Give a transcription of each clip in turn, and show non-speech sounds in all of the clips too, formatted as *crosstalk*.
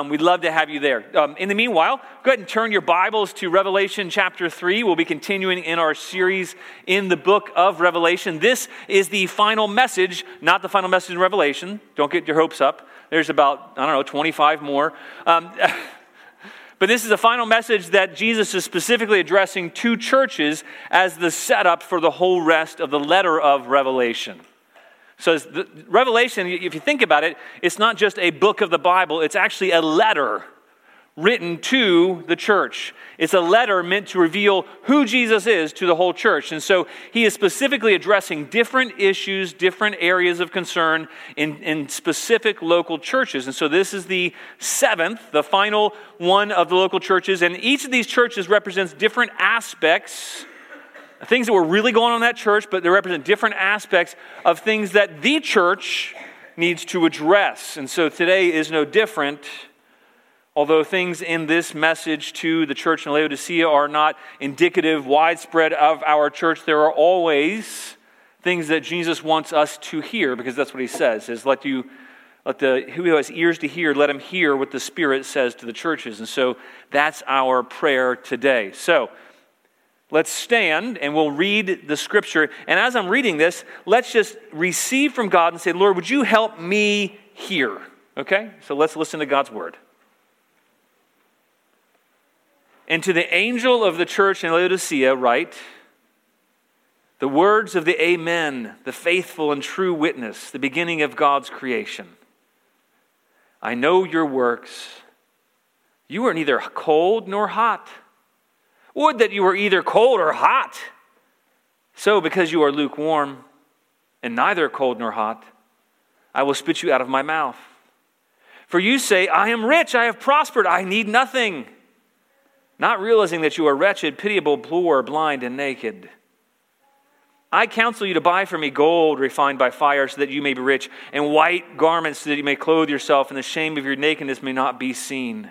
Um, we'd love to have you there. Um, in the meanwhile, go ahead and turn your Bibles to Revelation chapter 3. We'll be continuing in our series in the book of Revelation. This is the final message, not the final message in Revelation. Don't get your hopes up. There's about, I don't know, 25 more. Um, *laughs* but this is the final message that Jesus is specifically addressing to churches as the setup for the whole rest of the letter of Revelation. So, Revelation, if you think about it, it's not just a book of the Bible, it's actually a letter written to the church. It's a letter meant to reveal who Jesus is to the whole church. And so he is specifically addressing different issues, different areas of concern in, in specific local churches. And so this is the seventh, the final one of the local churches. And each of these churches represents different aspects things that were really going on in that church, but they represent different aspects of things that the church needs to address. And so today is no different. Although things in this message to the church in Laodicea are not indicative, widespread of our church, there are always things that Jesus wants us to hear, because that's what he says, is let you let the who has ears to hear, let him hear what the Spirit says to the churches. And so that's our prayer today. So Let's stand and we'll read the scripture. And as I'm reading this, let's just receive from God and say, Lord, would you help me hear? Okay? So let's listen to God's word. And to the angel of the church in Laodicea, write the words of the Amen, the faithful and true witness, the beginning of God's creation. I know your works. You are neither cold nor hot. Would that you were either cold or hot. So, because you are lukewarm and neither cold nor hot, I will spit you out of my mouth. For you say, I am rich, I have prospered, I need nothing. Not realizing that you are wretched, pitiable, poor, blind, and naked. I counsel you to buy from me gold refined by fire so that you may be rich, and white garments so that you may clothe yourself, and the shame of your nakedness may not be seen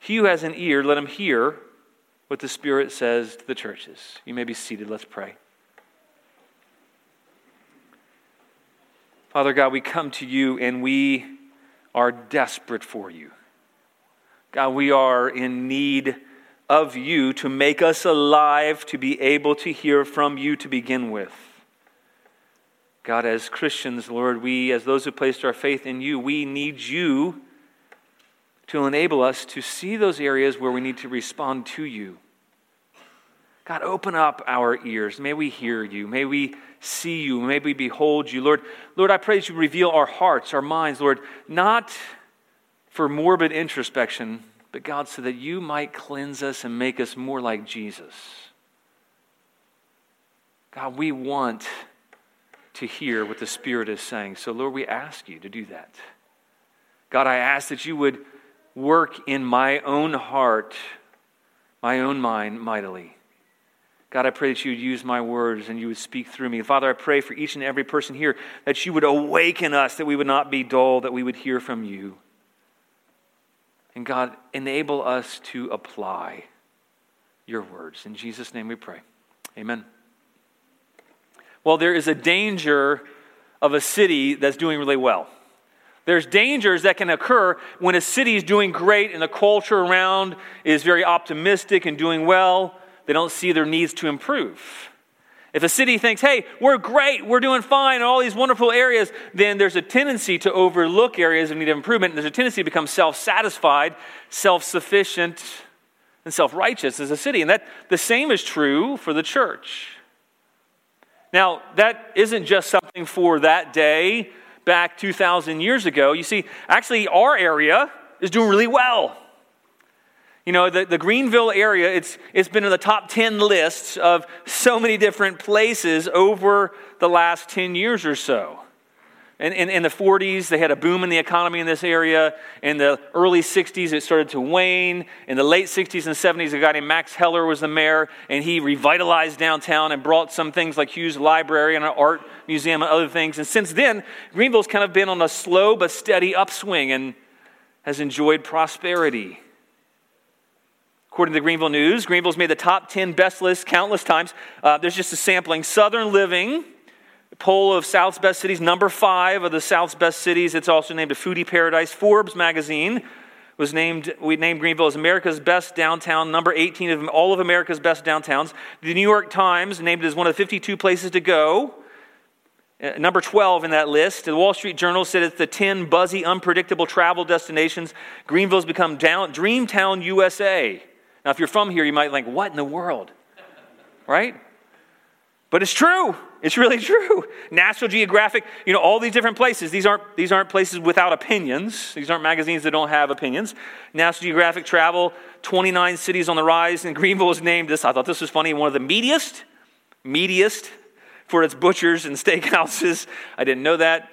He who has an ear, let him hear what the Spirit says to the churches. You may be seated. Let's pray. Father God, we come to you and we are desperate for you. God, we are in need of you to make us alive, to be able to hear from you to begin with. God, as Christians, Lord, we, as those who placed our faith in you, we need you to enable us to see those areas where we need to respond to you. God, open up our ears. May we hear you. May we see you. May we behold you. Lord, Lord, I pray that you reveal our hearts, our minds, Lord, not for morbid introspection, but God, so that you might cleanse us and make us more like Jesus. God, we want to hear what the Spirit is saying. So, Lord, we ask you to do that. God, I ask that you would work in my own heart, my own mind mightily. God, I pray that you would use my words and you would speak through me. Father, I pray for each and every person here that you would awaken us, that we would not be dull, that we would hear from you. And God, enable us to apply your words. In Jesus' name we pray. Amen. Well, there is a danger of a city that's doing really well. There's dangers that can occur when a city is doing great and the culture around is very optimistic and doing well. They don't see their needs to improve. If a city thinks, hey, we're great, we're doing fine in all these wonderful areas, then there's a tendency to overlook areas of need of improvement. And there's a tendency to become self satisfied, self sufficient, and self righteous as a city. And that the same is true for the church. Now, that isn't just something for that day back 2,000 years ago, you see, actually, our area is doing really well. You know, the, the Greenville area, it's, it's been in the top 10 lists of so many different places over the last 10 years or so. In, in, in, the 40s, they had a boom in the economy in this area. In the early 60s, it started to wane. In the late 60s and 70s, a guy named Max Heller was the mayor, and he revitalized downtown and brought some things like Hughes Library and an art museum and other things. And since then, Greenville's kind of been on a slow but steady upswing and has enjoyed prosperity. According to the Greenville News, Greenville's made the top 10 best list countless times. Uh, there's just a sampling. Southern Living poll of South's best cities, number five of the South's best cities. It's also named a foodie paradise. Forbes magazine was named, we named Greenville as America's best downtown, number 18 of all of America's best downtowns. The New York Times named it as one of the 52 places to go. Uh, number 12 in that list. The Wall Street Journal said it's the 10 buzzy, unpredictable travel destinations. Greenville's become down, Dreamtown, USA. Now, if you're from here, you might think, what in the world? Right? But it's true. It's really *laughs* true. National Geographic, you know, all these different places. These aren't, these aren't places without opinions. These aren't magazines that don't have opinions. National Geographic Travel, 29 cities on the rise, and *laughs* Greenville was named this. I thought this was funny. One of the meatiest, meatiest for its butchers and *laughs* steakhouses. I didn't know that.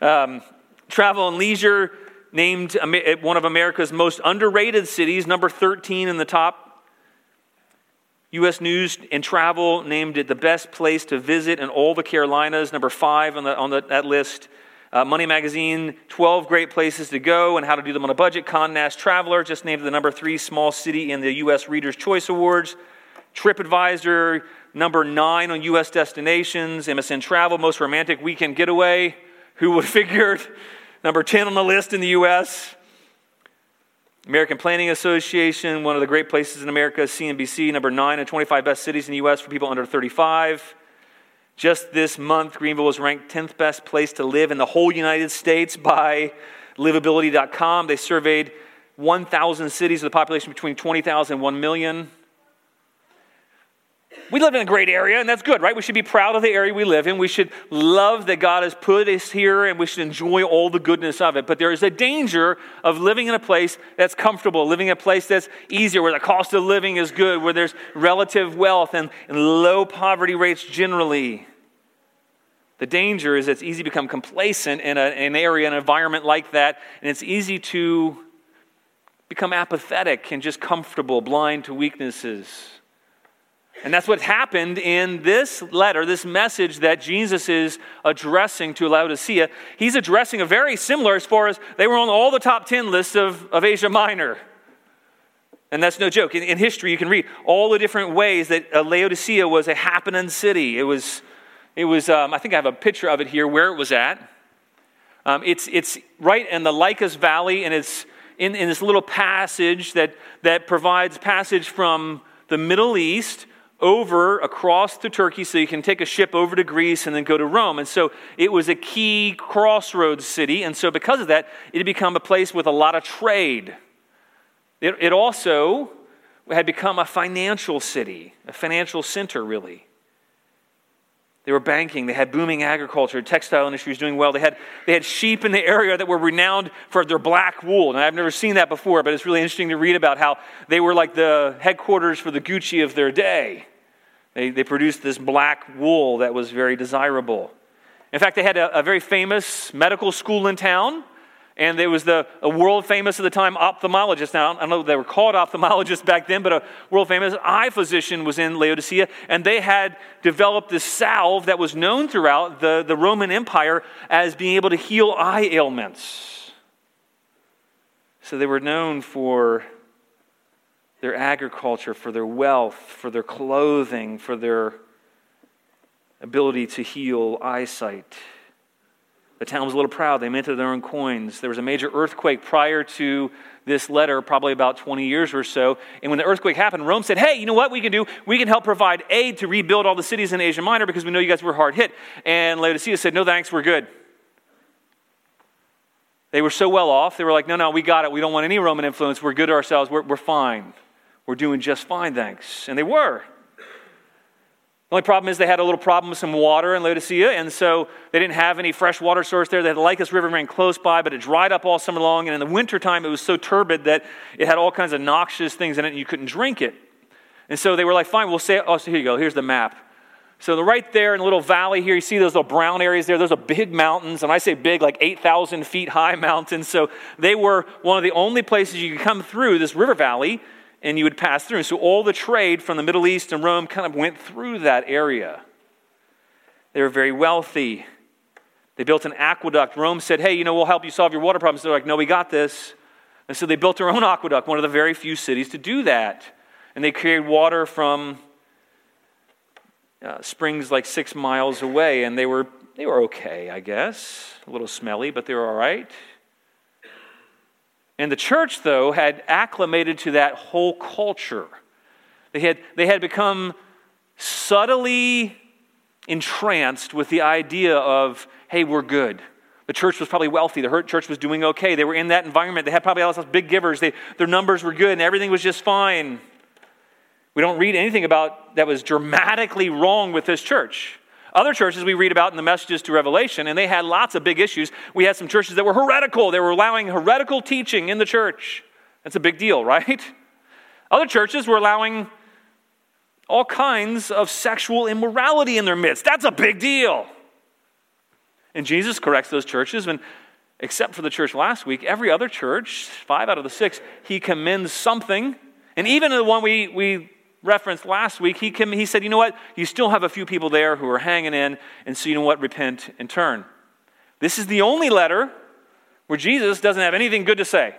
Um, travel and Leisure named one of America's most underrated cities, number 13 in the top U.S. News and Travel named it the best place to visit in all the Carolinas, number five on, the, on the, that list. Uh, Money Magazine, 12 great places to go and how to do them on a budget. Condé Nast Traveler just named the number three small city in the U.S. Reader's Choice Awards. TripAdvisor, number nine on U.S. destinations. MSN Travel, most romantic weekend getaway. Who would have *laughs* figured? Number 10 on the list in the U.S. American Planning Association, one of the great places in America, CNBC, number nine and 25 best cities in the U.S. for people under 35. Just this month, Greenville was ranked 10th best place to live in the whole United States by livability.com. They surveyed 1,000 cities with a population between 20,000 and 1 million. We live in a great area, and that's good, right? We should be proud of the area we live in. We should love that God has put us here, and we should enjoy all the goodness of it. But there is a danger of living in a place that's comfortable, living in a place that's easier, where the cost of living is good, where there's relative wealth and, and low poverty rates generally. The danger is it's easy to become complacent in, a, in an area, an environment like that, and it's easy to become apathetic and just comfortable, blind to weaknesses. And that's what happened in this letter, this message that Jesus is addressing to Laodicea. He's addressing a very similar as far as they were on all the top 10 lists of, of Asia Minor. And that's no joke. In, in history, you can read all the different ways that uh, Laodicea was a happening city. It was, it was um, I think I have a picture of it here where it was at. Um, it's, it's right in the Lycus Valley, and it's in, in this little passage that, that provides passage from the Middle East over across to Turkey so you can take a ship over to Greece and then go to Rome. And so it was a key crossroads city. And so because of that, it had become a place with a lot of trade. It, it also had become a financial city, a financial center, really. They were banking, they had booming agriculture, textile industry was doing well. They had, they had sheep in the area that were renowned for their black wool. And I've never seen that before, but it's really interesting to read about how they were like the headquarters for the Gucci of their day. They, they produced this black wool that was very desirable. In fact, they had a, a very famous medical school in town, and there was the a world famous at the time ophthalmologist. Now, I don't know if they were called ophthalmologists back then, but a world famous eye physician was in Laodicea, and they had developed this salve that was known throughout the, the Roman Empire as being able to heal eye ailments. So they were known for their agriculture, for their wealth, for their clothing, for their ability to heal eyesight. The town was a little proud. They minted their own coins. There was a major earthquake prior to this letter, probably about 20 years or so. And when the earthquake happened, Rome said, Hey, you know what we can do? We can help provide aid to rebuild all the cities in Asia Minor because we know you guys were hard hit. And Laodicea said, No thanks, we're good. They were so well off, they were like, No, no, we got it. We don't want any Roman influence. We're good ourselves. We're, we're fine. We're doing just fine, thanks. And they were. The only problem is they had a little problem with some water in Laodicea, and so they didn't have any fresh water source there. They had the Lycus River ran close by, but it dried up all summer long, and in the wintertime it was so turbid that it had all kinds of noxious things in it, and you couldn't drink it. And so they were like, fine, we'll say, oh, so here you go, here's the map. So right there in a little valley here. You see those little brown areas there. Those are big mountains. And I say big, like 8,000 feet high *laughs* mountains. So they were one of the only places you could come through this river valley and you would pass through. So all the trade from the Middle East and Rome kind of went through that area. They were very wealthy. They built an aqueduct. Rome said, hey, you know, we'll help you solve your water problems. They're like, no, we got this. And so they built their own aqueduct, one of the very few cities to do that. And they carried water from uh, springs like six miles away, and they were, they were okay, I guess. A little smelly, but they were all right. And the church, though, had acclimated to that whole culture. They had, they had become subtly entranced with the idea of, hey, we're good. The church was probably wealthy. The church was doing okay. They were in that environment. They had probably all those big givers. They, their numbers were good, and everything was just fine. We don't read anything about that was dramatically wrong with this church. Other churches we read about in the messages to Revelation, and they had lots of big issues. We had some churches that were heretical. They were allowing heretical teaching in the church. That's a big deal, *laughs* right? Other churches were allowing all kinds of sexual immorality in their midst. That's a big deal. And Jesus corrects those churches, and except for the church last week, every other church, five out of the six, he commends something. And even the one we, we referenced last week, he, he said, you know what? You still have a few people there who are hanging in, and so you know what? Repent and turn. This is the only letter where Jesus doesn't have anything good to say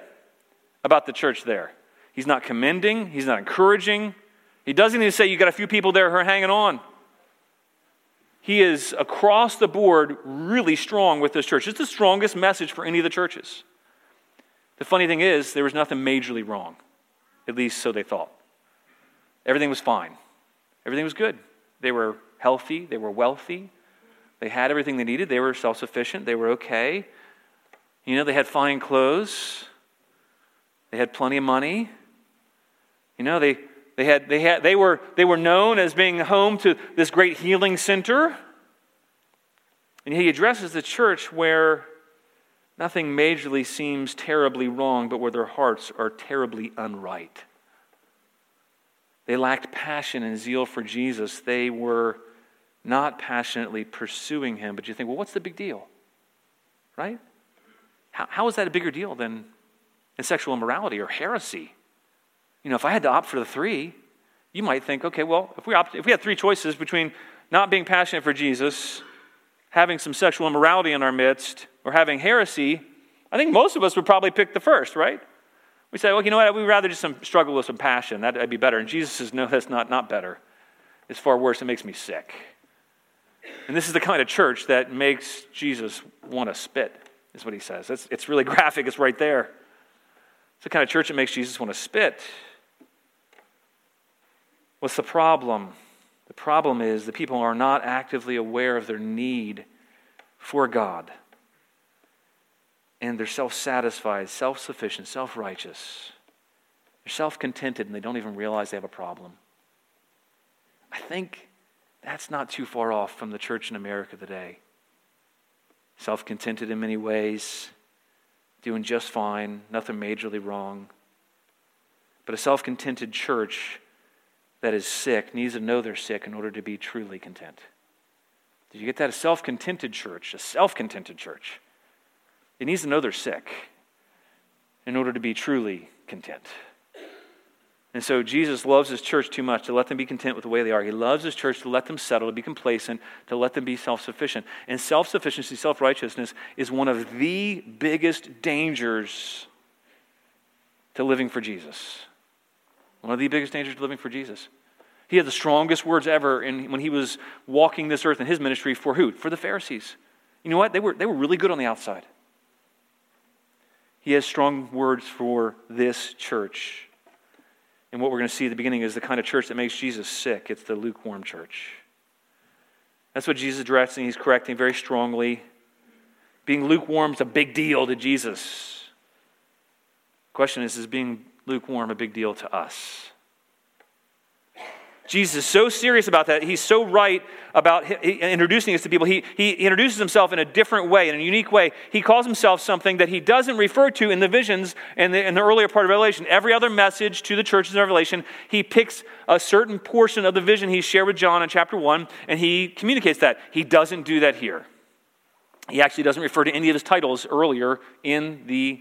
about the church there. He's not commending, he's not encouraging. He doesn't even say you got a few people there who are hanging on. He is across the board really strong with this church. It's the strongest message for any of the churches. The funny thing is, there was nothing majorly wrong, at least so they thought. Everything was fine. Everything was good. They were healthy, they were wealthy, they had everything they needed, they were self sufficient, they were okay. You know, they had fine clothes, they had plenty of money. You know, they, they, had, they, had, they, were, they were known as being home to this great healing center. And he addresses the church where nothing majorly seems terribly wrong, but where their hearts are terribly unright. They lacked passion and zeal for Jesus. They were not passionately pursuing him. But you think, well, what's the big deal? Right? How, how is that a bigger deal than in sexual immorality or heresy? You know, if I had to opt for the three, you might think, okay, well, if we, opt, if we had three choices between not being passionate for Jesus, having some sexual immorality in our midst, or having heresy, I think most of us would probably pick the first, right? We say, well, you know what? We'd rather just some, struggle with some passion. That'd be better. And Jesus says, no, that's not, not better. It's far worse. It makes me sick. And this is the kind of church that makes Jesus want to spit, is what he says. It's, it's really *laughs* graphic. It's right there. It's the kind of church that makes Jesus want to spit. What's the problem? The problem is the people are not actively aware of their need for God and they're self satisfied, self sufficient, self righteous. They're self contented and they don't even realize they have a problem. I think that's not too far off from the church in America today. Self contented in many ways, doing just fine, nothing majorly wrong. But a self contented church that is sick needs to know they're sick in order to be truly content. Did you get that? A self contented church, a self contented church it needs to know they're sick in order to be truly content. And so Jesus loves his church too much to let them be content with the way they are. He loves his church to let them settle, to be complacent, to let them be self sufficient. And self sufficiency, self righteousness is one of the biggest dangers to living for Jesus. One of the biggest dangers to living for Jesus. He had the strongest words ever in, when he was walking this earth in his ministry for who? For the Pharisees. You know what? They were, they were really good on the outside. He has strong words for this church. And what we're going to see at the beginning is the kind of church that makes Jesus sick. It's the lukewarm church. That's what Jesus is addressing. He's correcting very strongly. Being lukewarm is a big deal to Jesus. The question is Is being lukewarm a big deal to us? Jesus is so serious about that. He's so right about introducing us to people. He, he introduces himself in a different way, in a unique way. He calls himself something that he doesn't refer to in the visions in the, in the earlier part of Revelation. Every other message to the churches in Revelation, he picks a certain portion of the vision he shared with John in chapter 1, and he communicates that. He doesn't do that here. He actually doesn't refer to any of his titles earlier in the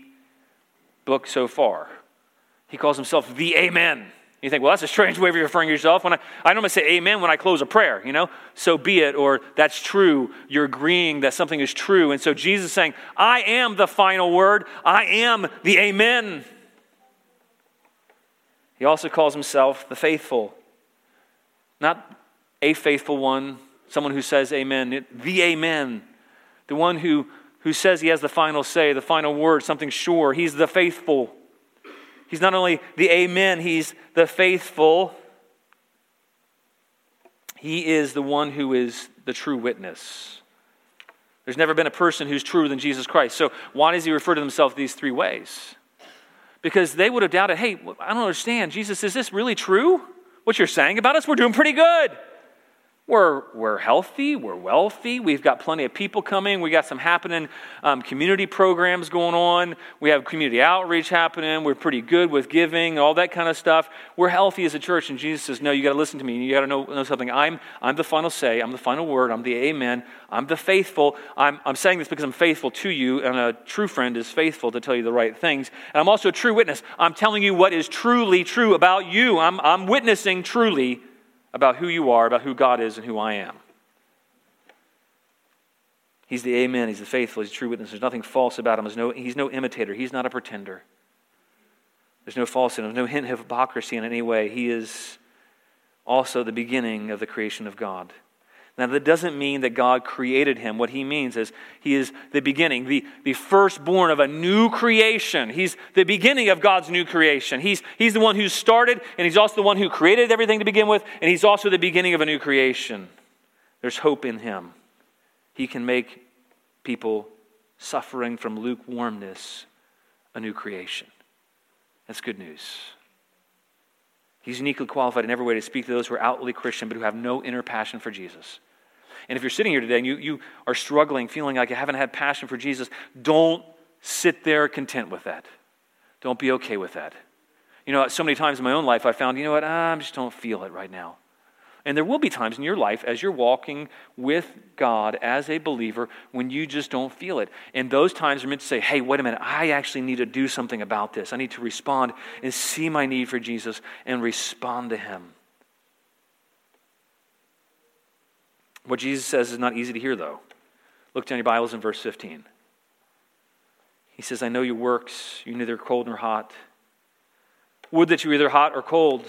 book so far. He calls himself the Amen. You think, well, that's a strange way of referring to yourself. When I, I normally say amen when I close a prayer, you know? So be it, or that's true. You're agreeing that something is true. And so Jesus is saying, I am the final word. I am the amen. He also calls himself the faithful. Not a faithful one, someone who says amen, the amen. The one who, who says he has the final say, the final word, something sure. He's the faithful. He's not only the Amen, He's the faithful. He is the one who is the true witness. There's never been a person who's truer than Jesus Christ. So, why does he refer to himself these three ways? Because they would have doubted, hey, I don't understand. Jesus, is this really true? What you're saying about us? We're doing pretty good. We're, we're healthy, we're wealthy, we've got plenty of people coming, we got some happening um, community programs going on, we have community outreach happening, we're pretty good with giving, all that kind of stuff. We're healthy as a church, and Jesus says, No, you got to listen to me, you got to know, know something. I'm, I'm the final say, I'm the final word, I'm the amen, I'm the faithful. I'm, I'm saying this because I'm faithful to you, and a true friend is faithful to tell you the right things. And I'm also a true witness. I'm telling you what is truly true about you, I'm, I'm witnessing truly about who you are, about who God is, and who I am. He's the Amen. He's the faithful. He's a true witness. There's nothing false about him. No, he's no imitator. He's not a pretender. There's no false falsehood. There's no hint of hypocrisy in any way. He is also the beginning of the creation of God. Now, that doesn't mean that God created him. What he means is he is the beginning, the, the firstborn of a new creation. He's the beginning of God's new creation. He's, he's the one who started, and he's also the one who created everything to begin with, and he's also the beginning of a new creation. There's hope in him. He can make people suffering from lukewarmness a new creation. That's good news. He's uniquely qualified in every way to speak to those who are outwardly Christian but who have no inner passion for Jesus. And if you're sitting here today and you, you are struggling, feeling like you haven't had passion for Jesus, don't sit there content with that. Don't be okay with that. You know, so many times in my own life, I found, you know what, I just don't feel it right now. And there will be times in your life as you're walking with God as a believer when you just don't feel it. And those times are meant to say, hey, wait a minute, I actually need to do something about this. I need to respond and see my need for Jesus and respond to Him. What Jesus says is not easy to hear, though. Look down your Bibles in verse 15. He says, I know your works, you're neither cold nor hot. Would that you were either hot or cold.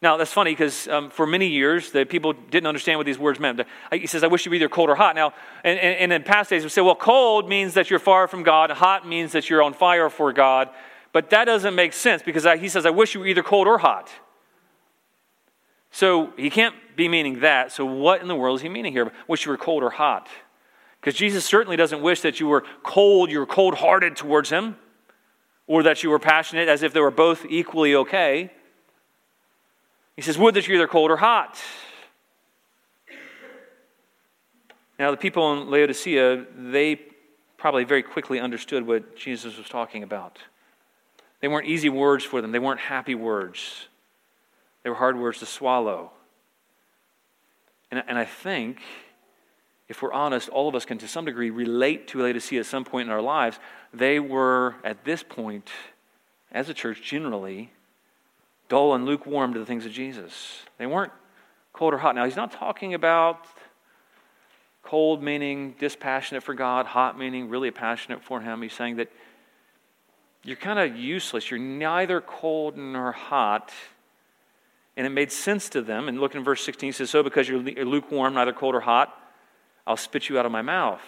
Now, that's funny because um, for many years, the people didn't understand what these words meant. He says, I wish you were either cold or hot. Now, and, and, and in past days, we say, well, cold means that you're far from God, hot means that you're on fire for God. But that doesn't make sense because he says, I wish you were either cold or hot. So he can't be meaning that. So, what in the world is he meaning here? Wish you were cold or hot? Because Jesus certainly doesn't wish that you were cold, you were cold hearted towards him, or that you were passionate as if they were both equally okay. He says, Would that you're either cold or hot. Now, the people in Laodicea, they probably very quickly understood what Jesus was talking about. They weren't easy words for them, they weren't happy words, they were hard words to swallow. And, and I think, if we're honest, all of us can to some degree relate to Laodicea at some point in our lives. They were, at this point, as a church generally, dull and lukewarm to the things of Jesus. They weren't cold or hot. Now, he's not talking about cold meaning dispassionate for God, hot meaning really passionate for Him. He's saying that you're kind of useless. You're neither cold nor hot. And it made sense to them. And look in verse 16, he says, So because you're lukewarm, neither cold or hot, I'll spit you out of my mouth.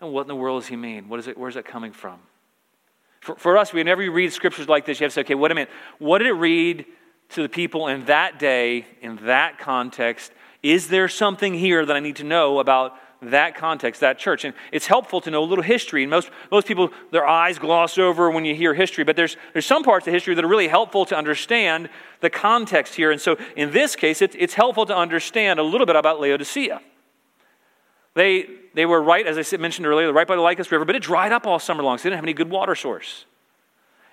And what in the world does he mean? What is it, where's that coming from? For, for us, whenever you read scriptures like this, you have to say, okay, wait a minute. What did it read to the people in that day, in that context? Is there something here that I need to know about that context, that church. And it's helpful to know a little history. And most, most people, their eyes gloss over when you hear history, but there's, there's some parts of history that are really helpful to understand the context here. And so in this case, it's, it's helpful to understand a little bit about Laodicea. They, they were right, as I mentioned earlier, right by the Lycus River, but it dried up all summer long, so they didn't have any good water source.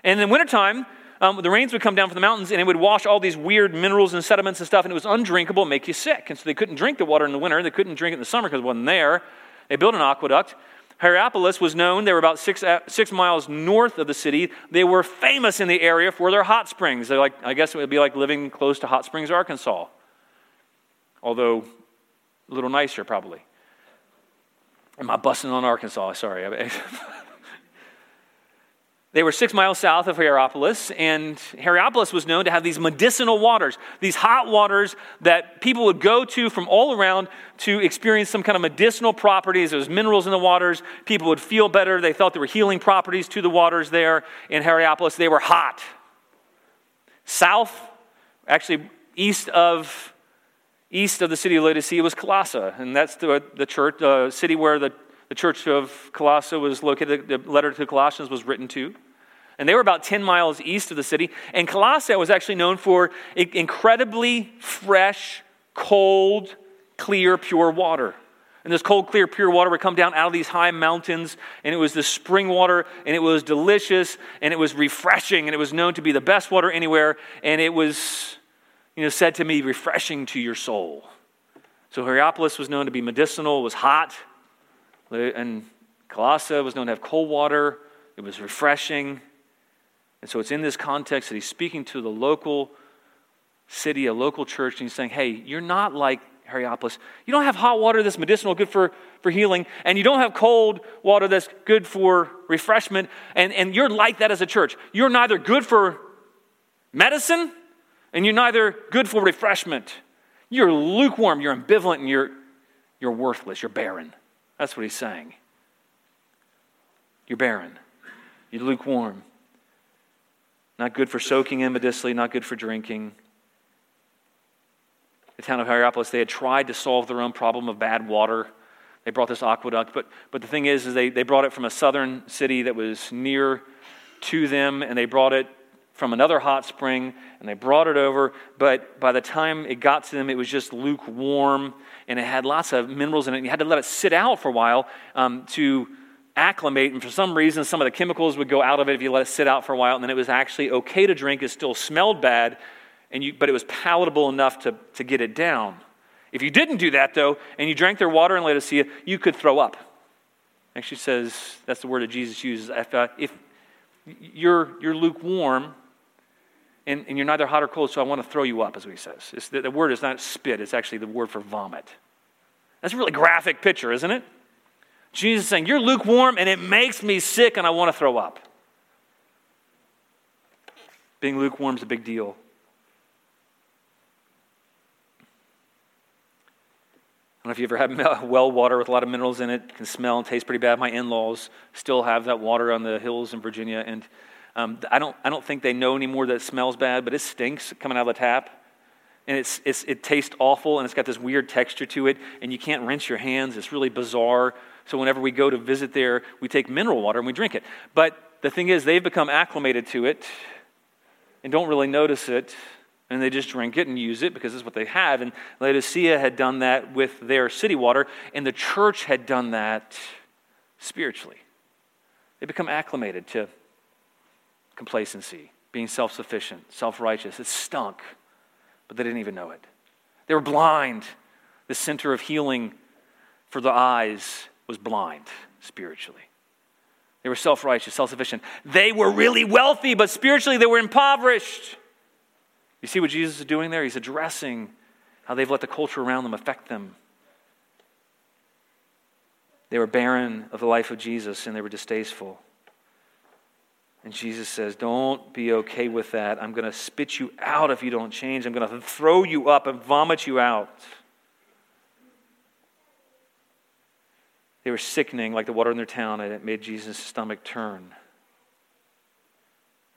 And in wintertime, um, the rains would come down from the mountains and it would wash all these weird minerals and sediments and stuff, and it was undrinkable, make you sick. And so they couldn't drink the water in the winter. They couldn't drink it in the summer because it wasn't there. They built an aqueduct. Hierapolis was known, they were about six, uh, six miles north of the city. They were famous in the area for their hot springs. They're like, I guess it would be like living close to Hot Springs, Arkansas. Although a little nicer, probably. Am I busting on Arkansas? Sorry. *laughs* They were six miles south of Hierapolis, and Hierapolis was known to have these medicinal waters, these hot waters that people would go to from all around to experience some kind of medicinal properties. There was minerals in the waters. People would feel better. They thought there were healing properties to the waters there in Hierapolis. They were hot. South, actually east of east of the city of Laodicea was Colossae, and that's the, the church, the city where the the church of Colossae was located, the letter to Colossians was written to. And they were about 10 miles east of the city. And Colossae was actually known for incredibly fresh, cold, clear, pure water. And this cold, clear, pure water would come down out of these high mountains, and it was the spring water, and it was delicious, and it was refreshing, and it was known to be the best water anywhere, and it was, you know, said to me, refreshing to your soul. So Hierapolis was known to be medicinal, was hot, and Colossae was known to have cold water, it was refreshing. And so it's in this context that he's speaking to the local city, a local church, and he's saying, hey, you're not like Hierapolis. You don't have hot water that's medicinal, good for, for healing, and you don't have cold water that's good for refreshment, and, and you're like that as a church. You're neither good for medicine, and you're neither good for refreshment. You're lukewarm, you're ambivalent, and you're, you're worthless, you're barren. That's what he's saying. You're barren. You're lukewarm. Not good for soaking in medicinally, not good for drinking. The town of Hierapolis, they had tried to solve their own problem of bad water. They brought this aqueduct, but, but the thing is, is they, they brought it from a southern city that was near to them, and they brought it from another hot spring, and they brought it over. But by the time it got to them, it was just lukewarm and it had lots of minerals in it. And you had to let it sit out for a while um, to acclimate. And for some reason, some of the chemicals would go out of it if you let it sit out for a while. And then it was actually okay to drink. It still smelled bad, and you, but it was palatable enough to, to get it down. If you didn't do that, though, and you drank their water in Laodicea, you could throw up. Actually says, that's the word that Jesus uses. If, uh, if you're, you're lukewarm, and, and, you're neither hot or cold, so I want to throw you up, as he says. The, the, word is not spit, it's actually the word for vomit. That's a really graphic picture, isn't it? Jesus saying, You're lukewarm and it makes me sick and I want to throw up. Being lukewarm is a big deal. I don't know if you ever had *laughs* well water with a lot of minerals in it. it can smell and taste pretty bad. My in laws still have that water on the hills in Virginia. And um, I, don't, I don't think they know anymore that it smells bad, but it stinks coming out of the tap. And it's, it's, it tastes awful, and it's got this weird texture to it, and you can't rinse your hands. It's really bizarre. So whenever we go to visit there, we take mineral water and we drink it. But the thing is, they've become acclimated to it and don't really notice it, and they just drink it and use it because it's what they have. And Laodicea had done that with their city water, and the church had done that spiritually. They become acclimated to complacency, being self sufficient, self righteous. It stunk, but they didn't even know it. They were blind. The center of healing for the eyes was blind spiritually. They were self righteous, self sufficient. They were really wealthy, but spiritually they were impoverished. You see what Jesus is doing there? He's addressing how they've let the culture around them affect them. They were barren of the life of Jesus and they were distasteful. And Jesus says, Don't be okay with that. I'm going to spit you out if you don't change. I'm going to throw you up and vomit you out. They were sickening like the water in their town, and it made Jesus' stomach turn.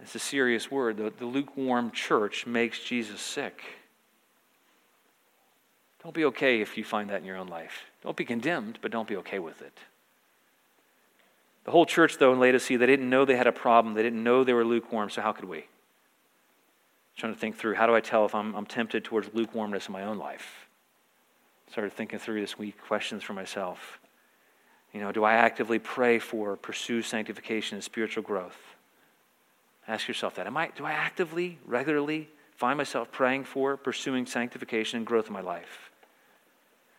It's a serious word. The, the lukewarm church makes Jesus sick. Don't be okay if you find that in your own life. Don't be condemned, but don't be okay with it. The whole church, though, in Laodicea, they didn't know they had a problem. They didn't know they were lukewarm, so how could we? trying to think through how do I tell if I'm, I'm tempted towards lukewarmness in my own life? Started thinking through this week questions for myself. You know, do I actively pray for, pursue sanctification and spiritual growth? Ask yourself that. Am I, do I actively, regularly find myself praying for, pursuing sanctification and growth in my life?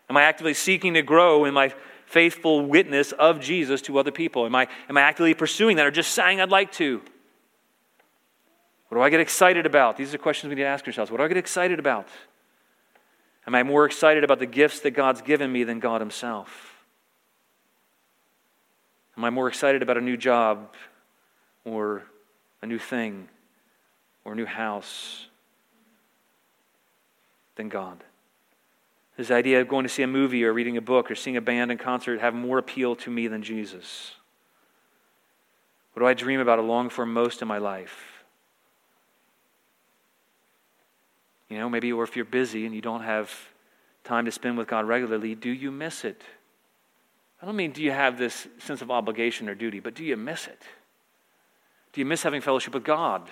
Am I actively seeking to grow in my faithful witness of Jesus to other people? Am I, am I actively pursuing that or just saying I'd like to? What do I get excited about? These are questions we need to ask ourselves. What do I get excited about? Am I more excited about the gifts that God's given me than God Himself? Am I more excited about a new job or a new thing or a new house than God? This idea of going to see a movie or reading a book or seeing a band in concert have more appeal to me than Jesus? What do I dream about or long for most in my life? You know, maybe, or if you're busy and you don't have time to spend with God regularly, do you miss it? I don't mean do you have this sense of obligation or duty, but do you miss it? Do you miss having fellowship with God?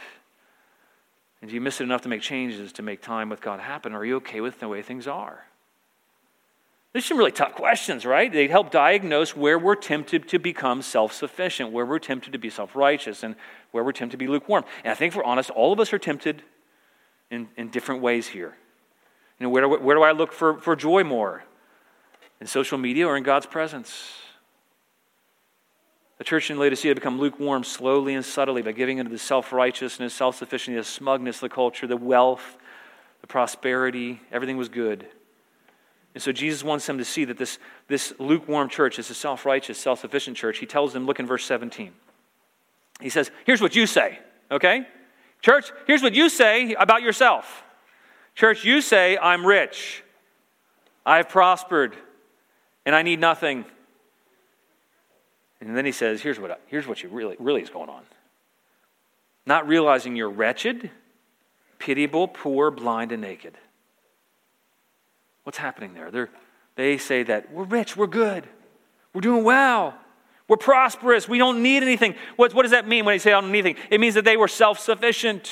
And do you miss it enough to make changes to make time with God happen? Or are you okay with the way things are? These are some really tough questions, right? They help diagnose where we're tempted to become self sufficient, where we're tempted to be self righteous, and where we're tempted to be lukewarm. And I think if we're honest, all of us are tempted in, in different ways here. You know, where do, where do I look for, for joy more? In social media or in God's presence? The church in Laodicea become lukewarm slowly and subtly by giving into the self righteousness, self sufficiency, the smugness, the culture, the wealth, the prosperity. Everything was good. And so Jesus wants them to see that this, this lukewarm church is a self righteous, self sufficient church. He tells them, look in verse 17. He says, Here's what you say, okay? Church, here's what you say about yourself. Church, you say, I'm rich, I've prospered, and I need nothing. And then he says, here's what, here's what you really, really is going on. Not realizing you're wretched, pitiable, poor, blind, and naked. What's happening there? They're, they say that we're rich, we're good, we're doing well. We're prosperous. We don't need anything. What, what does that mean when they say I don't need anything? It means that they were self sufficient.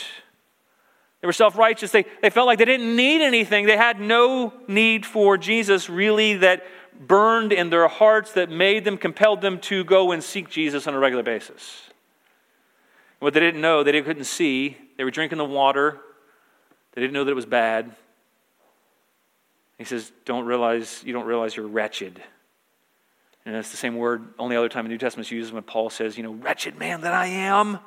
They were self righteous. They, they felt like they didn't need anything. They had no need for Jesus, really, that burned in their hearts, that made them, compelled them to go and seek Jesus on a regular basis. What they didn't know, they couldn't see. They were drinking the water. They didn't know that it was bad. He says, Don't realize, you don't realize you're wretched. And that's the same word, only other time in the New Testament is used when Paul says, you know, wretched man that I am.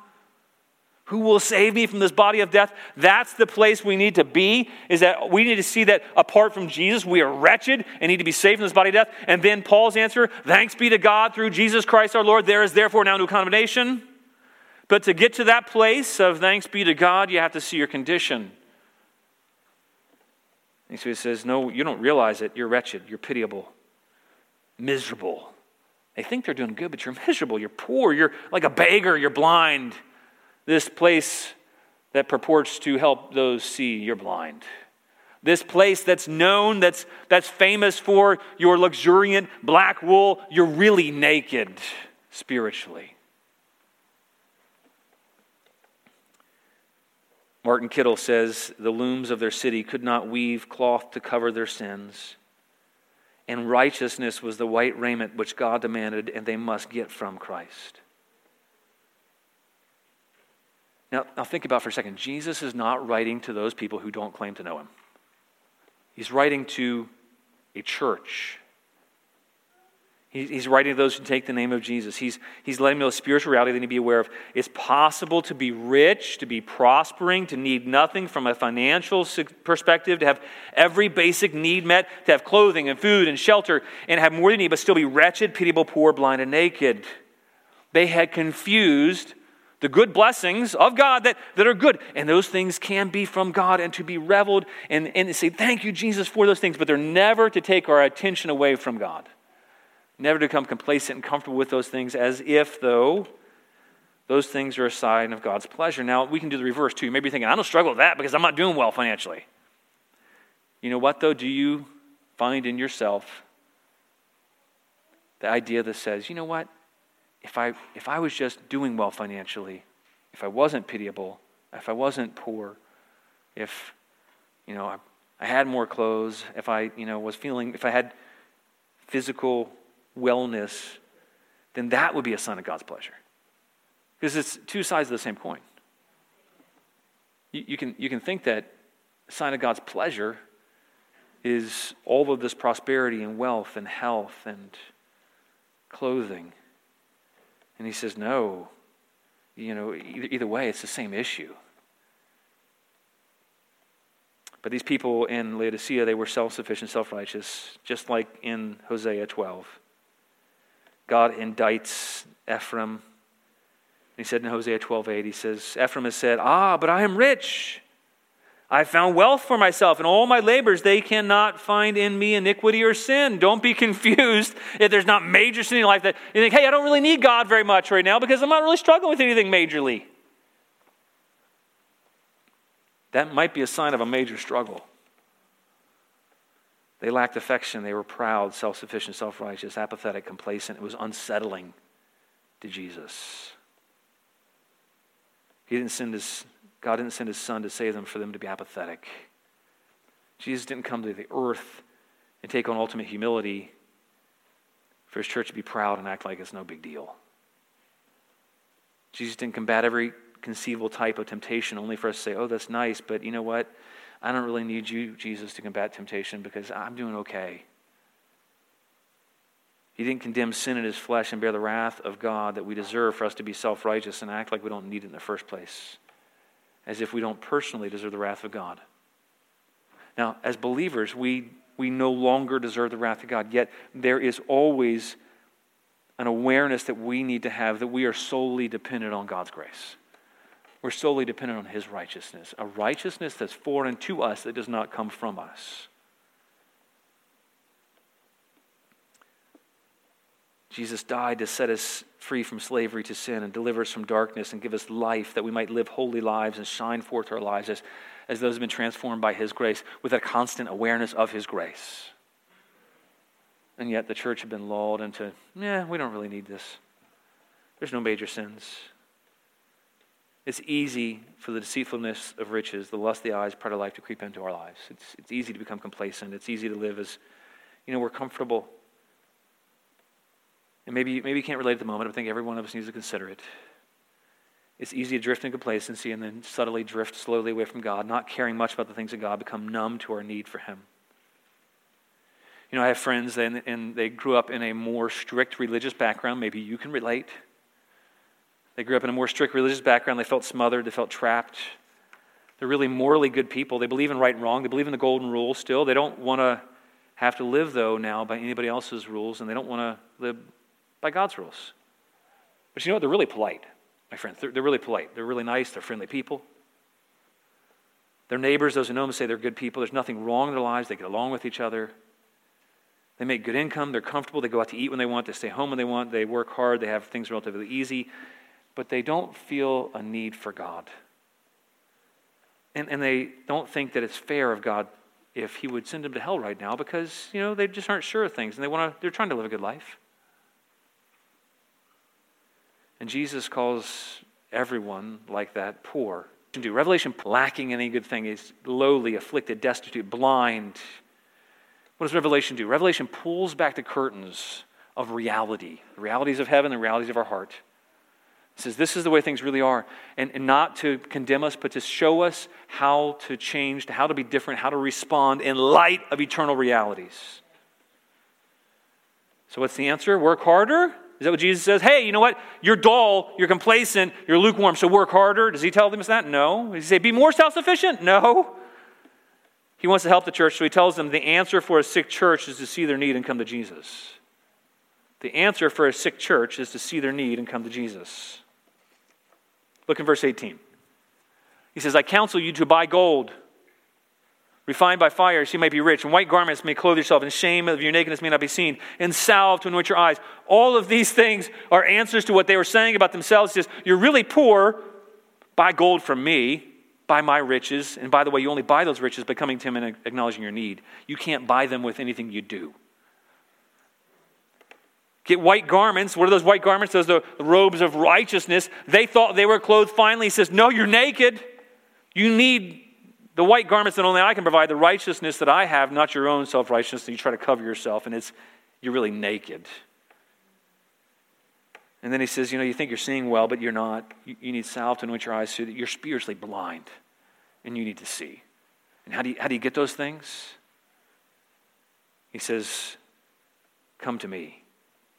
Who will save me from this body of death? That's the place we need to be, is that we need to see that apart from Jesus, we are wretched and need to be saved from this body of death. And then Paul's answer, thanks be to God through Jesus Christ our Lord, there is therefore now no condemnation. But to get to that place of thanks be to God, you have to see your condition. And so he says, No, you don't realize it. You're wretched. You're pitiable miserable. They think they're doing good, but you're *laughs* miserable. You're poor. You're like a beggar. You're blind. This place that purports to help those see, you're blind. This place that's known, that's, that's famous for your luxuriant black wool, you're really naked spiritually. Martin Kiddle says the looms of their city could not weave cloth to cover their sins and righteousness was the white raiment which God demanded, and they must get from Christ. Now, now think about for a second. Jesus is not writing to those people who don't claim to know him. He's writing to a church He's writing to those who take the name of Jesus. He's, he's letting them know a spiritual reality they need to be aware of. It's possible to be rich, to be prospering, to need nothing from a financial perspective, to have every basic need met, to have clothing and food and shelter, and have more than you need, but still be wretched, pitiable, poor, blind, and naked. They had confused the good blessings of God that, that are good. And those things can be from God and to be reveled and, and say, Thank you, Jesus, for those things, but they're never to take our attention away from God. Never to become complacent and comfortable with those things as if, though, those things are a sign of God's pleasure. Now, we can do the reverse too. You may be thinking, I don't struggle with that because I'm not doing well financially. You know what, though? Do you find in yourself the idea that says, you know what? If I, if I was just doing well financially, if I wasn't pitiable, if I wasn't poor, if, you know, I, I had more clothes, if I, you know, was feeling, if I had physical wellness, then that would be a sign of God's pleasure. Because it's two sides of the same coin. You, you, can, you can think that a sign of God's pleasure is all of this prosperity and wealth and health and clothing. And he says, no. You know, either, either way, it's the same issue. But these people in Laodicea, they were self sufficient, self righteous, just like in Hosea 12. God indicts Ephraim. He said in Hosea 12 8, he says, Ephraim has said, Ah, but I am rich. I found wealth for myself and all my labors. They cannot find in me iniquity or sin. Don't be *laughs* confused if there's not major sin in your life that you think, hey, I don't really need God very much right now because I'm not really struggling with anything majorly. That might be a sign of a major struggle. They lacked affection. They were proud, self sufficient, self righteous, apathetic, complacent. It was unsettling to Jesus. He didn't send his God didn't send his son to save them for them to be apathetic. Jesus didn't come to the earth and take on ultimate humility for his church to be proud and act like it's no big deal. Jesus didn't combat every conceivable type of temptation only for us to say, oh, that's nice, but you know what? I don't really need you, Jesus, to combat temptation because I'm doing okay. He didn't condemn sin in his flesh and bear the wrath of God that we deserve for us to be self righteous and act like we don't need it in the first place as if we don't personally deserve the wrath of God. Now, as believers, we, we no longer deserve the wrath of God, yet there is always an awareness that we need to have that we are solely dependent on God's grace. We're solely dependent on His righteousness, a righteousness that's foreign to us that does not come from us. Jesus died to set us free from slavery to sin and deliver us from darkness and give us life that we might live holy lives and shine forth our lives as, as those have been transformed by His grace with a constant awareness of His grace. And yet the church had been lulled into, yeah, we don't really need this. There's no major sins. It's easy for the deceitfulness of riches, the lust of the eyes, part of life to creep into our lives. It's, it's easy to become complacent. It's easy to live as, you know, we're comfortable and maybe, maybe you can't relate at the moment, but I think every one of us needs to consider it. It's easy to drift into complacency and then subtly drift slowly away from God, not caring much about the things of God, become numb to our need for Him. You know, I have friends and, and they grew up in a more strict religious background. Maybe you can relate. They grew up in a more strict religious background. They felt smothered, they felt trapped. They're really morally good people. They believe in right and wrong, they believe in the golden rule still. They don't want to have to live, though, now by anybody else's rules, and they don't want to live by God's rules. But you know what? They're really polite, my friends. They're, they're really polite. They're really nice. They're friendly people. Their neighbors, those who know them, say they're good people. There's nothing wrong in their lives. They get along with each other. They make good income. They're comfortable. They go out to eat when they want. They stay home when they want. They work hard. They have things relatively easy. But they don't feel a need for God. And, and they don't think that it's fair of God if He would send them to hell right now because, you know, they just aren't sure of things and they want to, they're trying to live a good life. And Jesus calls everyone like that poor. Revelation lacking any good thing is lowly, afflicted, destitute, blind. What does Revelation do? Revelation pulls back the curtains of reality, the realities of heaven, the realities of our heart. It says this is the way things really are. And, and not to condemn us, but to show us how to change, how to be different, how to respond in light of eternal realities. So, what's the answer? Work harder? Is that what Jesus says? Hey, you know what? You're dull, you're complacent, you're lukewarm, so work harder. Does he tell them that? No. Does he say, be more self sufficient? No. He wants to help the church, so he tells them the answer for a sick church is to see their need and come to Jesus. The answer for a sick church is to see their need and come to Jesus. Look in verse 18. He says, I counsel you to buy gold refined by fire, so you may be rich, and white garments may clothe yourself, and shame of your nakedness may not be seen, and salve to anoint your eyes. All of these things are answers to what they were saying about themselves. Just, you're really poor, buy gold from me. buy my riches. And by the way, you only buy those riches by coming to Him and acknowledging your need. You can't buy them with anything you do. Get white garments. What are those white garments? Those are the robes of righteousness. They thought they were clothed finally. He says, No, you're naked. You need the white garments that only I can provide, the righteousness that I have, not your own self righteousness. You try to cover yourself, and it's you're really naked. And then he says, You know, you think you're seeing well, but you're not. You, you need salve to anoint your eyes so that you're spiritually blind and you need to see. And how do you, how do you get those things? He says, Come to me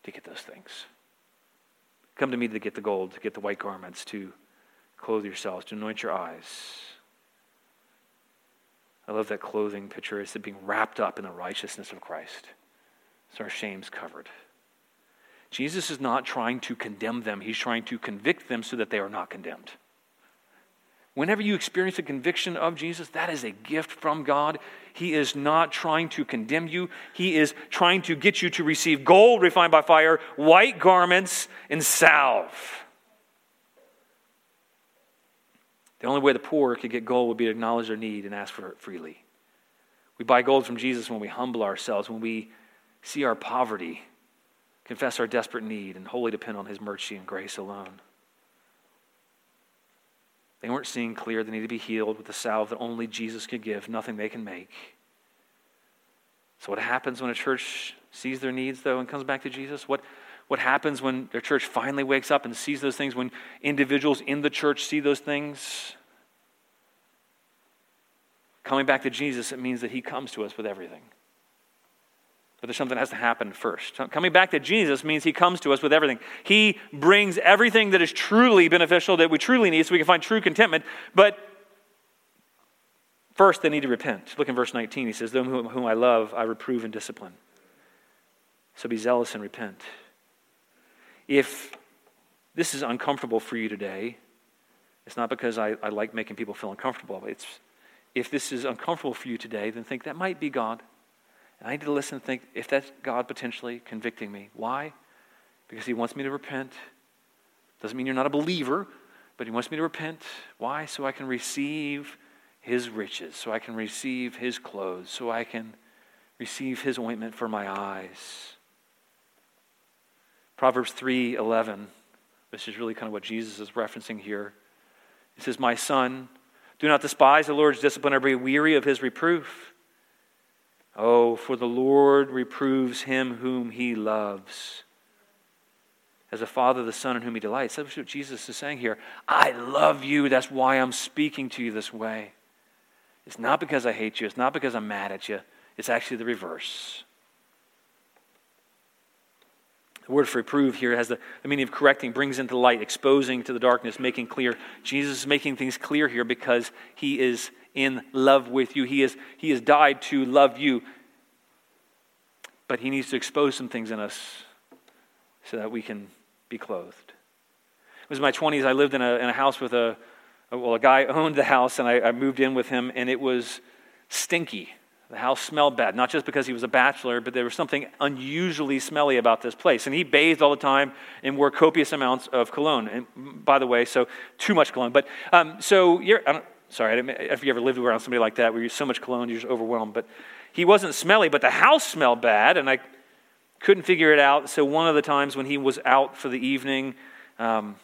to get those things. Come to me to get the gold, to get the white garments, to clothe yourselves, to anoint your eyes. I love that clothing picture. It's being wrapped up in the righteousness of Christ. So our shame's covered. Jesus is not trying to condemn them, he's trying to convict them so that they are not condemned. Whenever you experience a conviction of Jesus, that is a gift from God. He is not trying to condemn you. He is trying to get you to receive gold refined by fire, white garments, and salve. The only way the poor could get gold would be to acknowledge their need and ask for it freely. We buy gold from Jesus when we humble ourselves, when we see our poverty, confess our desperate need, and wholly depend on His mercy and grace alone. They weren't seeing clear. They needed to be healed with the salve that only Jesus could give, nothing they can make. So, what happens when a church sees their needs, though, and comes back to Jesus? What, what happens when their church finally wakes up and sees those things? When individuals in the church see those things? Coming back to Jesus, it means that He comes to us with everything. But there's something that has to happen first. Coming back to Jesus means he comes to us with everything. He brings everything that is truly beneficial, that we truly need, so we can find true contentment. But first, they need to repent. Look in verse 19. He says, Them whom, I love, I reprove and discipline. So be zealous and repent. If this is uncomfortable for you today, it's not because I, I like making people feel uncomfortable. It's if this is uncomfortable for you today, then think that might be God. And I need to listen and think if that's God potentially convicting me. Why? Because He wants me to repent. Doesn't mean you're not a believer, but He wants me to repent. Why? So I can receive His riches, so I can receive His clothes, so I can receive His ointment for my eyes. Proverbs 3:11, which is really kind of what Jesus is referencing here. It says, "My son, do not despise the Lord's discipline or be weary of his reproof." Oh, for the Lord reproves him whom he loves. As a father, the son in whom he delights. That's what Jesus is saying here. I love you. That's why I'm speaking to you this way. It's not because I hate you, it's not because I'm mad at you. It's actually the reverse. The word for reprove here has the, the, meaning of correcting, brings into light, exposing to the darkness, making clear. Jesus is making things clear here because he is in love with you. He, is, he has died to love you. But He needs to expose some things in us so that we can be clothed. It was my 20s. I lived in a, in a house with a, well, a guy owned the house, and I, I moved in with him, and it was stinky. The house smelled bad, not just because he was a bachelor, but there was something unusually smelly about this place. And he bathed all the time and wore copious amounts of cologne. And by the way, so too much cologne. But um, so you're, Sorry, I, didn't, if you ever lived around somebody like that where you so much cologne, you're just overwhelmed. But he wasn't smelly, but the house smelled bad, and I couldn't figure it out. So one of the times when he was out for the evening, um,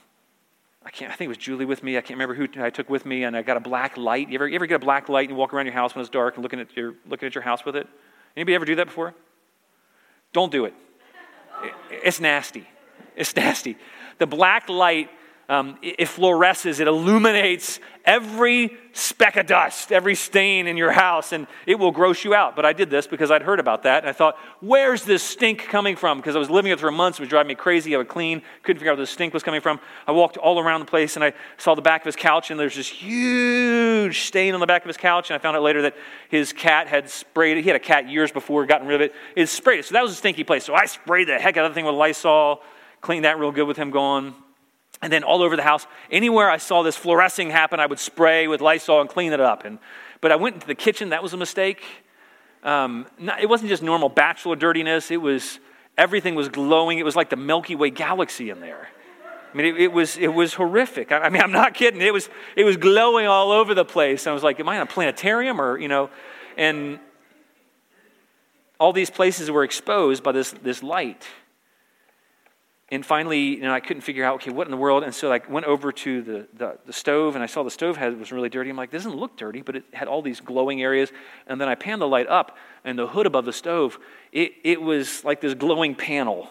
I can't. I think it was Julie with me. I can't remember who I took with me, and I got a black light. You ever, you ever get a black light and walk around your house when it's dark and looking at your looking at your house with it? Anybody ever do that before? Don't do it. It's nasty. It's nasty. The black light um, it fluoresces, it illuminates every speck of dust, every stain in your house, and it will gross you out. But I did this because I'd heard about that, and I thought, where's this stink coming from? Because I was living it for months, it was driving me crazy. I would clean, couldn't figure out where the stink was coming from. I walked all around the place, and I saw the back of his couch, and there's this huge stain on the back of his couch, and I found out later that his cat had sprayed it. He had a cat years before, gotten rid of it. It sprayed it, so that was a stinky place. So I sprayed the heck out of the thing with Lysol, cleaned that real good with him gone and then all over the house, anywhere I saw this fluorescing happen, I would spray with Lysol and clean it up. And, but I went into the kitchen, that was a mistake. Um, not, it wasn't just normal bachelor dirtiness, it was everything was glowing. It was like the Milky Way galaxy in there. I mean, it, it, was, it was horrific. I, mean, *laughs* I'm not kidding. It was, it was glowing all over the place. And I was like, am I in a planetarium or, you know? And all these places were exposed by this, this light. And finally, you know, I couldn't figure out, okay, what in the world? And so I went over to the, the, the stove and I saw the stove had, was really dirty. I'm like, this doesn't look dirty, but it had all these glowing areas. And then I panned the light up and the hood above the stove, it, it was like this glowing panel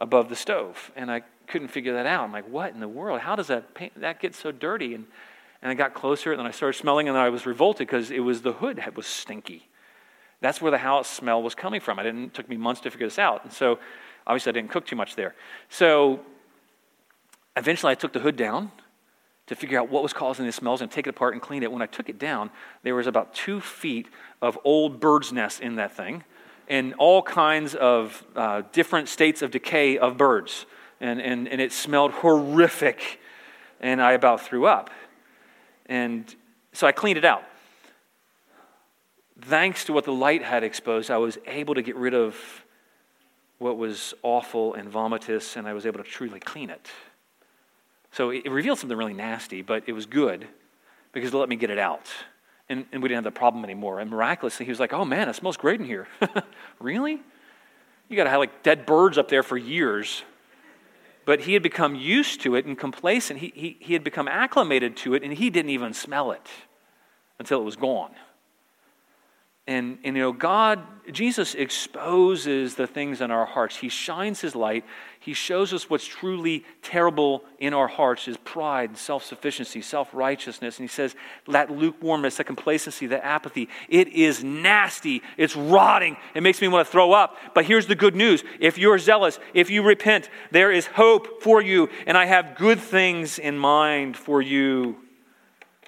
above the stove. And I couldn't figure that out. I'm like, what in the world? How does that, that get so dirty? And, and I got closer and then I started smelling and I was revolted because it was the hood was stinky. That's where the house smell was coming from. I didn't, it took me months to figure this out. And so Obviously, I didn't cook too much there. So eventually, I took the hood down to figure out what was causing the smells and take it apart and clean it. When I took it down, there was about two feet of old bird's nest in that thing and all kinds of uh, different states of decay of birds. And, and, and it smelled horrific. And I about threw up. And so I cleaned it out. Thanks to what the light had exposed, I was able to get rid of what was awful and vomitous, and I was able to truly clean it. So it, revealed something really nasty, but it was good because it let me get it out. And, and we didn't have the problem anymore. And miraculously, he was like, Oh man, it smells great in here. *laughs* really? You got to have like dead birds up there for years. But he had become used to it and complacent. He, he, he had become acclimated to it, and he didn't even smell it until it was gone. And, and, you know, God, Jesus exposes the things in our hearts. He shines his light. He shows us what's truly terrible in our hearts is pride, and self sufficiency, self righteousness. And he says, that lukewarmness, that complacency, that apathy, it is nasty. It's rotting. It makes me want to throw up. But here's the good news if you're zealous, if you repent, there is hope for you. And I have good things in mind for you.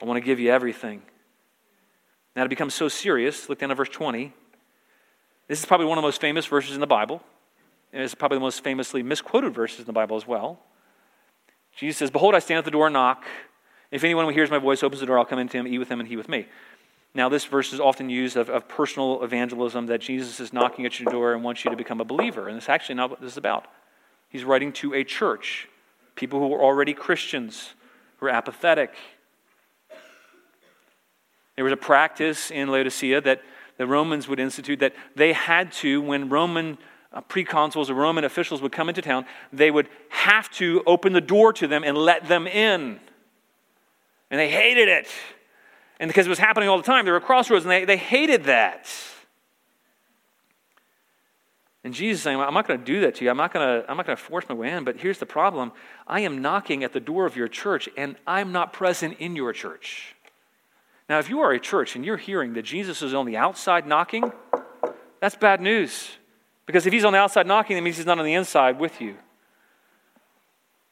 I want to give you everything. Now, to become so serious, look down at verse 20. This is probably one of the most famous verses in the Bible. And it's probably the most famously misquoted verses in the Bible as well. Jesus says, Behold, I stand at the door and knock. If anyone who hears my voice opens the door, I'll come into him, eat with him, and he with me. Now, this verse is often used of, of personal evangelism that Jesus is knocking at your door and wants you to become a believer. And that's actually not what this is about. He's writing to a church, people who are already Christians, who are apathetic, there was a practice in Laodicea that the Romans would institute that they had to, when Roman uh, proconsuls or Roman officials would come into town, they would have to open the door to them and let them in. And they hated it. And because it was happening all the time, they were crossroads and they, they hated that. And Jesus saying, I'm not going to do that to you. I'm not going to force my way in. But here's the problem I am knocking at the door of your church, and I'm not present in your church. Now, if you are a church and you're hearing that Jesus is on the outside knocking, that's bad news. Because if he's on the outside knocking, that means he's not on the inside with you.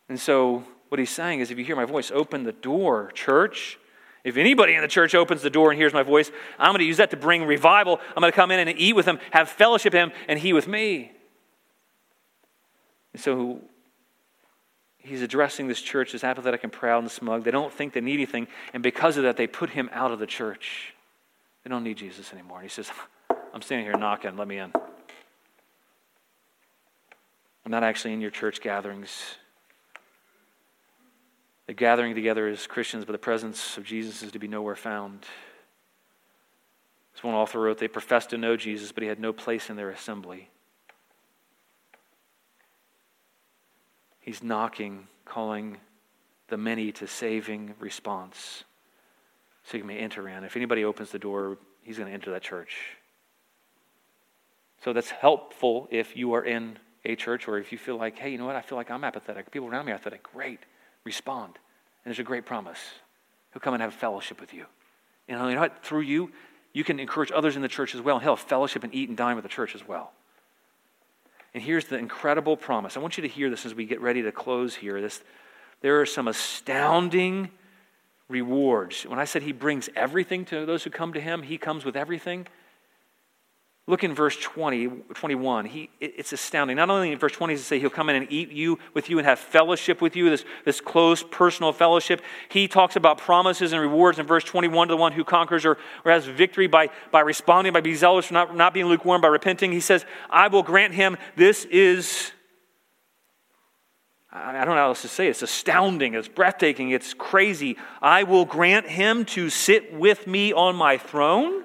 And so, what he's saying is if you hear my voice, open the door, church. If anybody in the church opens the door and hears my voice, I'm going to use that to bring revival. I'm going to come in and eat with him, have fellowship with him, and he with me. And so, he's addressing this church as apathetic and proud and smug. They don't think they need anything, and because of that, they put him out of the church. They don't need Jesus anymore. And he says, *laughs* I'm standing here knocking, let me in. I'm not actually in your church gatherings. The gathering together as Christians, but the presence of Jesus is to be nowhere found. As one author wrote, they professed to know Jesus, but he had no place in their assembly. He's knocking, calling the many to saving response. So you may enter in. If anybody opens the door, he's going to enter that church. So that's helpful if you are in a church or if you feel like, hey, you know what? I feel like I'm apathetic. People around me are apathetic. Great. Respond. And there's a great promise. He'll come and have fellowship with you. And you know what? Through you, you can encourage others in the church as well. And he'll have fellowship and eat and dine with the church as well. And here's the incredible promise. I want you to hear this as we get ready to close here. This, there are some astounding rewards. When I said he brings everything to those who come to him, he comes with everything. Look in verse 20, 21. He, it's astounding. Not only in verse 20 does it say he'll come in and eat you with you and have fellowship with you, this, this close personal fellowship. He talks about promises and rewards in verse 21 to the one who conquers or, or has victory by, by responding, by being zealous, for not, not being lukewarm, by repenting. He says, I will grant him, this is I don't know how else to say it. It's astounding, it's breathtaking, it's crazy. I will grant him to sit with me on my throne.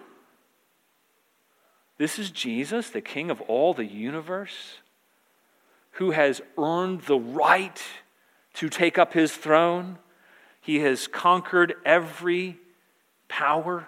This is Jesus, the King of all the universe, who has earned the right to take up his throne. He has conquered every power.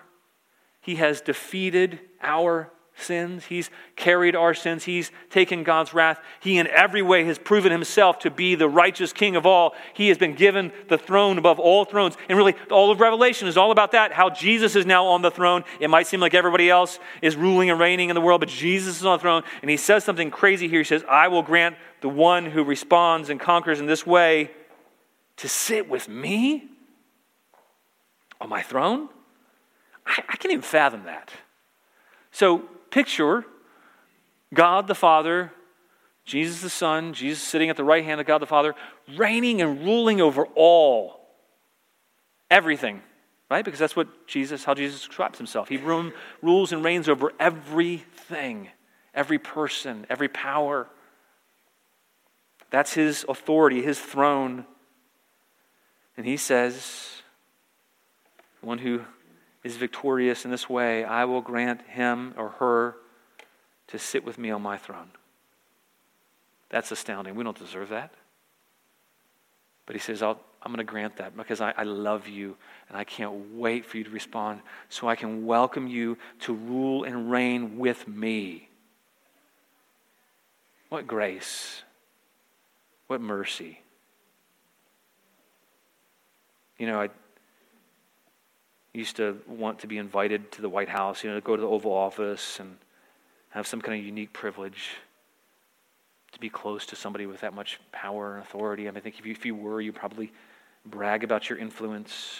He has defeated our sins. He's carried our sins. He's taken God's wrath. He, in every way, has proven himself to be the righteous king of all. He has been given the throne above all thrones. And really, all of Revelation is all about that how Jesus is now on the throne. It might seem like everybody else is ruling and reigning in the world, but Jesus is on the throne. And he says something crazy here. He says, I will grant the one who responds and conquers in this way to sit with me on my throne. I, can't even fathom that. So, picture God the Father, Jesus the Son, Jesus sitting at the right hand of God the Father, reigning and ruling over all, everything, right? Because that's what Jesus, how Jesus describes himself. He rules and reigns over everything, every person, every power. That's his authority, his throne. And he says, one who is victorious in this way, I will grant him or her to sit with me on my throne. That's astounding. We don't deserve that. But he says, i am going to grant that because I, I love you and I can't wait for you to respond so I can welcome you to rule and reign with me. What grace. What mercy. You know, I used to want to be invited to the White House, you know, to go to the Oval Office and have some kind of unique privilege to be close to somebody with that much power and authority. I, mean, I think if you, if you were, you probably brag about your influence.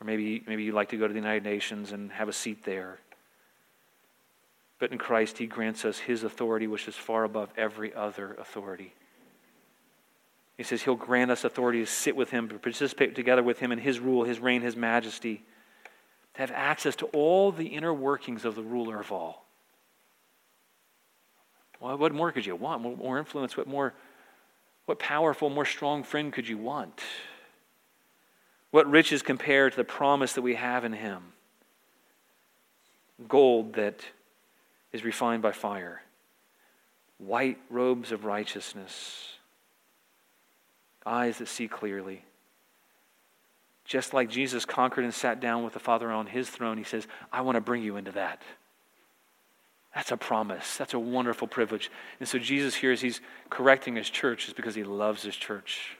Or maybe, maybe you like to go to the United Nations and have a seat there. But in Christ, He grants us His authority, which is far above every other authority. He says he'll grant us authority to sit with him, to participate together with him in his rule, his reign, his majesty, to have access to all the inner workings of the ruler of all. Well, what more could you want? What more influence? What more, what powerful, more strong friend could you want? What riches compare to the promise that we have in him? Gold that is refined by fire, white robes of righteousness eyes that see clearly. Just like Jesus conquered and sat down with the Father on his throne, he says, I want to bring you into that. That's a promise. That's a wonderful privilege. And so Jesus here, as he's correcting his church, is because he loves his church.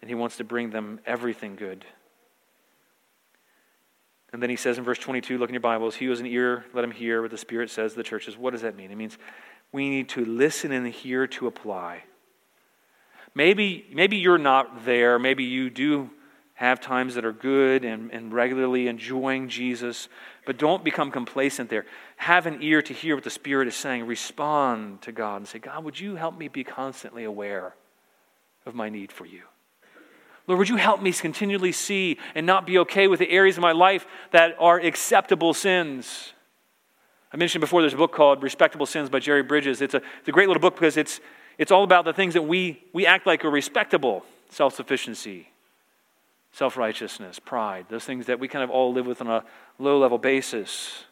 And he wants to bring them everything good. And then he says in verse 22, look in your Bibles, he who has an ear, let him hear what the Spirit says to the churches. What does that mean? It means we need to listen and hear to apply. Maybe, maybe you're not there. Maybe you do have times that are good and, and regularly enjoying Jesus, but don't become complacent there. Have an ear to hear what the Spirit is saying. Respond to God and say, God, would you help me be constantly aware of my need for you? Lord, would you help me continually see and not be okay with the areas of my life that are acceptable sins? I mentioned before there's a book called Respectable Sins by Jerry Bridges. It's a, it's a great little book because it's, it's all about the things that we, we act like are respectable self sufficiency, self righteousness, pride, those things that we kind of all live with on a low level basis.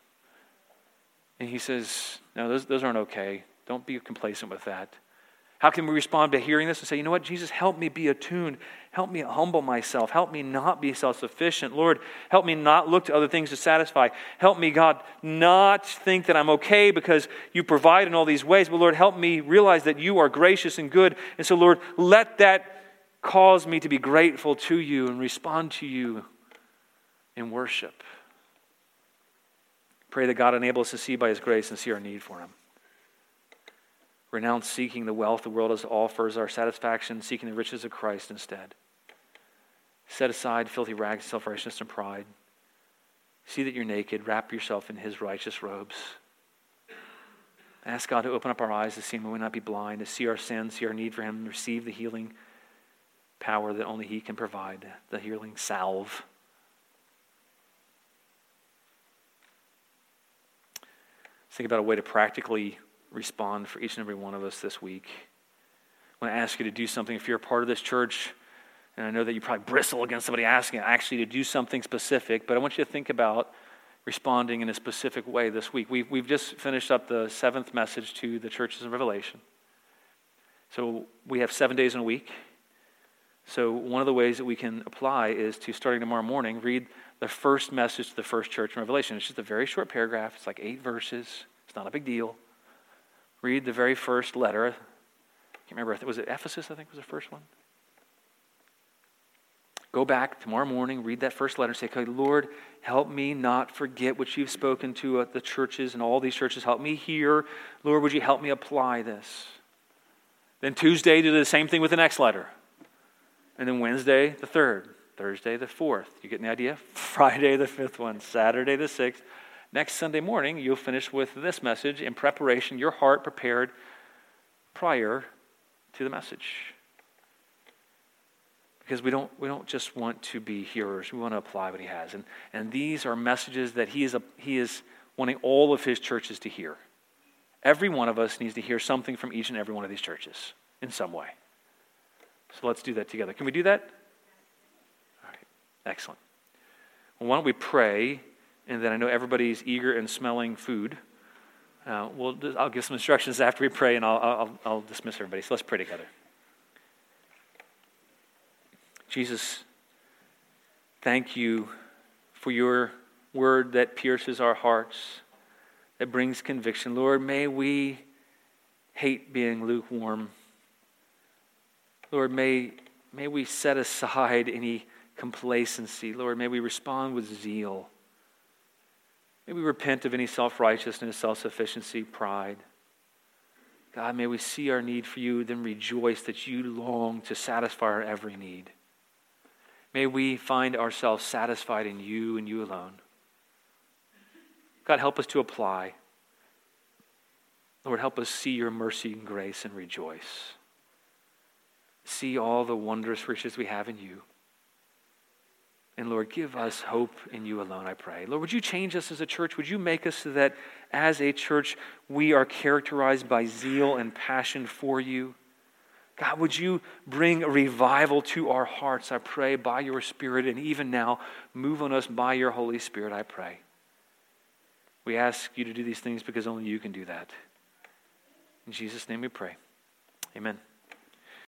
And he says, No, those, those aren't okay. Don't be complacent with that. How can we respond by hearing this and say, you know what, Jesus, help me be attuned. Help me humble myself. Help me not be self sufficient. Lord, help me not look to other things to satisfy. Help me, God, not think that I'm okay because you provide in all these ways. But Lord, help me realize that you are gracious and good. And so, Lord, let that cause me to be grateful to you and respond to you in worship. Pray that God enable us to see by his grace and see our need for him. Renounce seeking the wealth the world has offers, our satisfaction, seeking the riches of Christ instead. Set aside filthy rags, self righteousness, and pride. See that you're naked. Wrap yourself in his righteous robes. Ask God to open up our eyes to see him. We will not be blind, to see our sins, see our need for him, and receive the healing power that only he can provide, the healing salve. Think about a way to practically respond for each and every one of us this week. I want to ask you to do something if you're a part of this church. And I know that you probably bristle against somebody asking actually to do something specific, but I want you to think about responding in a specific way this week. We've, we've just finished up the seventh message to the churches in Revelation. So we have seven days in a week. So one of the ways that we can apply is to, starting tomorrow morning, read the first message to the first church in Revelation. It's just a very short paragraph, it's like eight verses, it's not a big deal. Read the very first letter. I can't remember, was it Ephesus, I think was the first one? Go back tomorrow morning, read that first letter, and say, okay, Lord, help me not forget what you've spoken to uh, the churches and all these churches. Help me hear. Lord, would you help me apply this? Then Tuesday, do the same thing with the next letter. And then Wednesday, the third. Thursday, the fourth. You getting the idea? *laughs* Friday, the fifth one. Saturday, the sixth. Next Sunday morning, you'll finish with this message in preparation, your heart prepared prior to the message because we don't, we don't just want to be hearers. We want to apply what he has. And, and these are messages that he is, a, he is wanting all of his churches to hear. Every one of us needs to hear something from each and every one of these churches in some way. So let's do that together. Can we do that? All right, excellent. Well, why don't we pray, and then I know everybody's eager and smelling food. Uh, we'll, I'll give some instructions after we pray, and I'll, I'll, I'll dismiss everybody. So let's pray together. Jesus, thank you for your word that pierces our hearts, that brings conviction. Lord, may we hate being lukewarm. Lord, may, may we set aside any complacency. Lord, may we respond with zeal. May we repent of any self righteousness, self sufficiency, pride. God, may we see our need for you, then rejoice that you long to satisfy our every need. May we find ourselves satisfied in you and you alone. God, help us to apply. Lord, help us see your mercy and grace and rejoice. See all the wondrous riches we have in you. And Lord, give us hope in you alone, I pray. Lord, would you change us as a church? Would you make us so that as a church we are characterized by zeal and passion for you? God, would you bring a revival to our hearts, I pray, by your Spirit, and even now, move on us by your Holy Spirit, I pray. We ask you to do these things because only you can do that. In Jesus' name we pray. Amen.